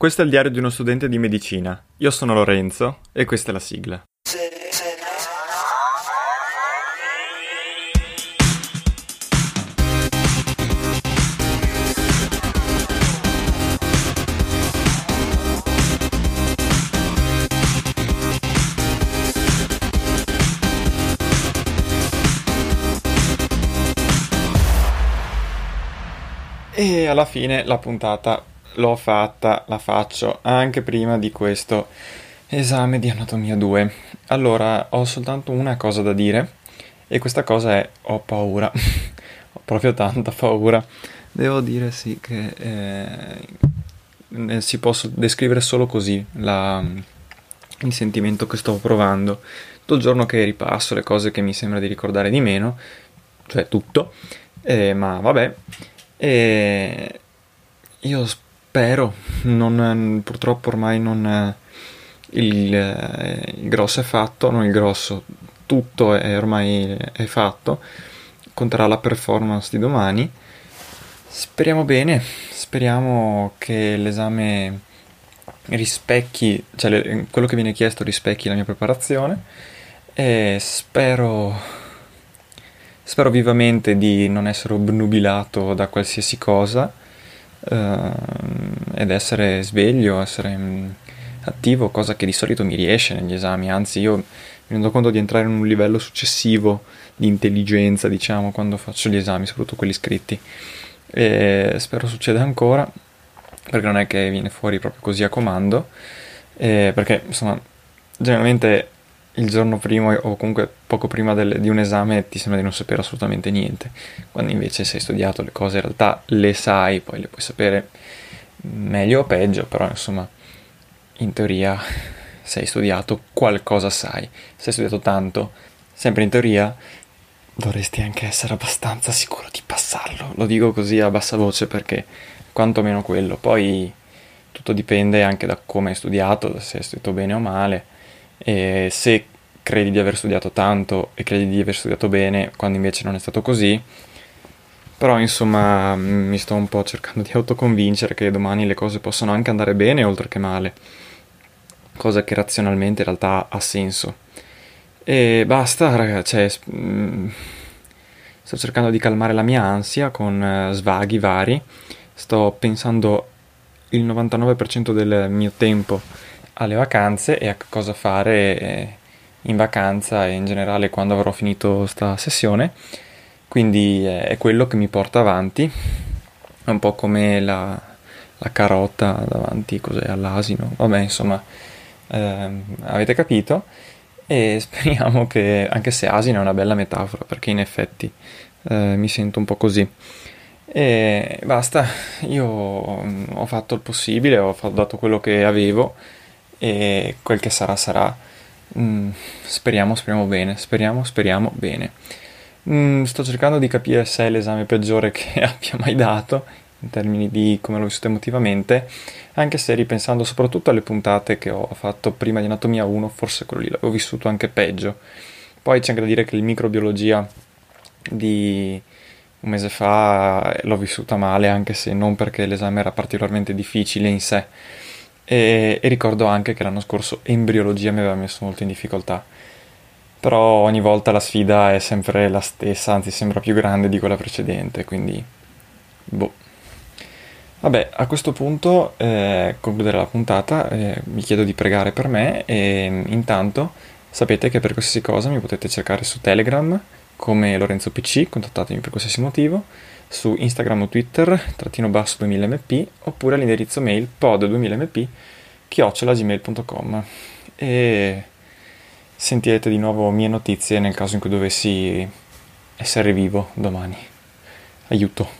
questo è il diario di uno studente di medicina. Io sono Lorenzo e questa è la sigla. E alla fine la puntata l'ho fatta, la faccio anche prima di questo esame di anatomia 2. Allora, ho soltanto una cosa da dire e questa cosa è ho paura. ho proprio tanta paura. Devo dire sì che eh, si può descrivere solo così la, il sentimento che sto provando. Tutto il giorno che ripasso le cose che mi sembra di ricordare di meno, cioè tutto, eh, ma vabbè. E io spero, non, purtroppo ormai non, il, il, grosso è fatto, non il grosso, tutto è ormai è fatto, conterà la performance di domani. Speriamo bene, speriamo che l'esame rispecchi, cioè le, quello che viene chiesto rispecchi la mia preparazione. E spero Spero vivamente di non essere obnubilato da qualsiasi cosa. Eh, ed essere sveglio, essere mh, mm, attivo, cosa che di solito mi riesce negli esami, anzi io mi rendo conto di entrare in un livello successivo di intelligenza, diciamo, quando faccio gli esami, soprattutto quelli scritti. E spero succeda ancora, perché non è che viene fuori proprio così a comando, eh, perché insomma, generalmente il giorno prima o comunque poco prima del, di un esame ti sembra di non sapere assolutamente niente, quando invece se hai studiato le cose in realtà le sai, poi le puoi sapere meglio o peggio, però insomma in teoria se hai studiato qualcosa sai, se hai studiato tanto, sempre in teoria dovresti anche essere abbastanza sicuro di passarlo, lo dico così a bassa voce perché quantomeno quello, poi tutto dipende anche da come hai studiato, se hai studiato bene o male. E se credi di aver studiato tanto e credi di aver studiato bene quando invece non è stato così. Però insomma mi sto un po' cercando di autoconvincere che domani le cose possono anche andare bene oltre che male, cosa che razionalmente in realtà ha senso. E basta, ragazzi, cioè, mm, sto cercando di calmare la mia ansia con uh, svaghi vari, sto pensando il 99% del mio tempo alle vacanze e a cosa fare eh, in vacanza e in generale quando avrò finito sta sessione. Quindi eh, è quello che mi porta avanti, è un po' come la, la carota davanti cos'è, all'asino. Vabbè, insomma, ehm, avete capito. E speriamo che, anche se asino è una bella metafora, perché in effetti eh, mi sento un po' così. E basta, io ho fatto il possibile, ho dato quello che avevo e quel che sarà sarà. Mm, speriamo, speriamo bene, speriamo, speriamo bene. Mm, sto cercando di capire se è l'esame peggiore che abbia mai dato in termini di come l'ho vissuto emotivamente, anche se ripensando soprattutto alle puntate che ho fatto prima di Anatomia 1, forse quello lì l'avevo vissuto anche peggio. Poi c'è anche da dire che il microbiologia di un mese fa l'ho vissuta male, anche se non perché l'esame era particolarmente difficile in sé, e, e ricordo anche che l'anno scorso embriologia mi aveva messo molto in difficoltà. Però ogni volta la sfida è sempre la stessa, anzi sembra più grande di quella precedente, quindi boh. Vabbè, a questo punto eh, concludere la puntata, eh, vi chiedo di pregare per me e mm, intanto sapete che per qualsiasi cosa mi potete cercare su Telegram come Lorenzo PC, contattatemi per qualsiasi motivo, su Instagram o Twitter, trattino basso 2000mp, oppure all'indirizzo mail pod2000mp chiocciolagmail.com e sentirete di nuovo mie notizie nel caso in cui dovessi essere vivo domani. Aiuto.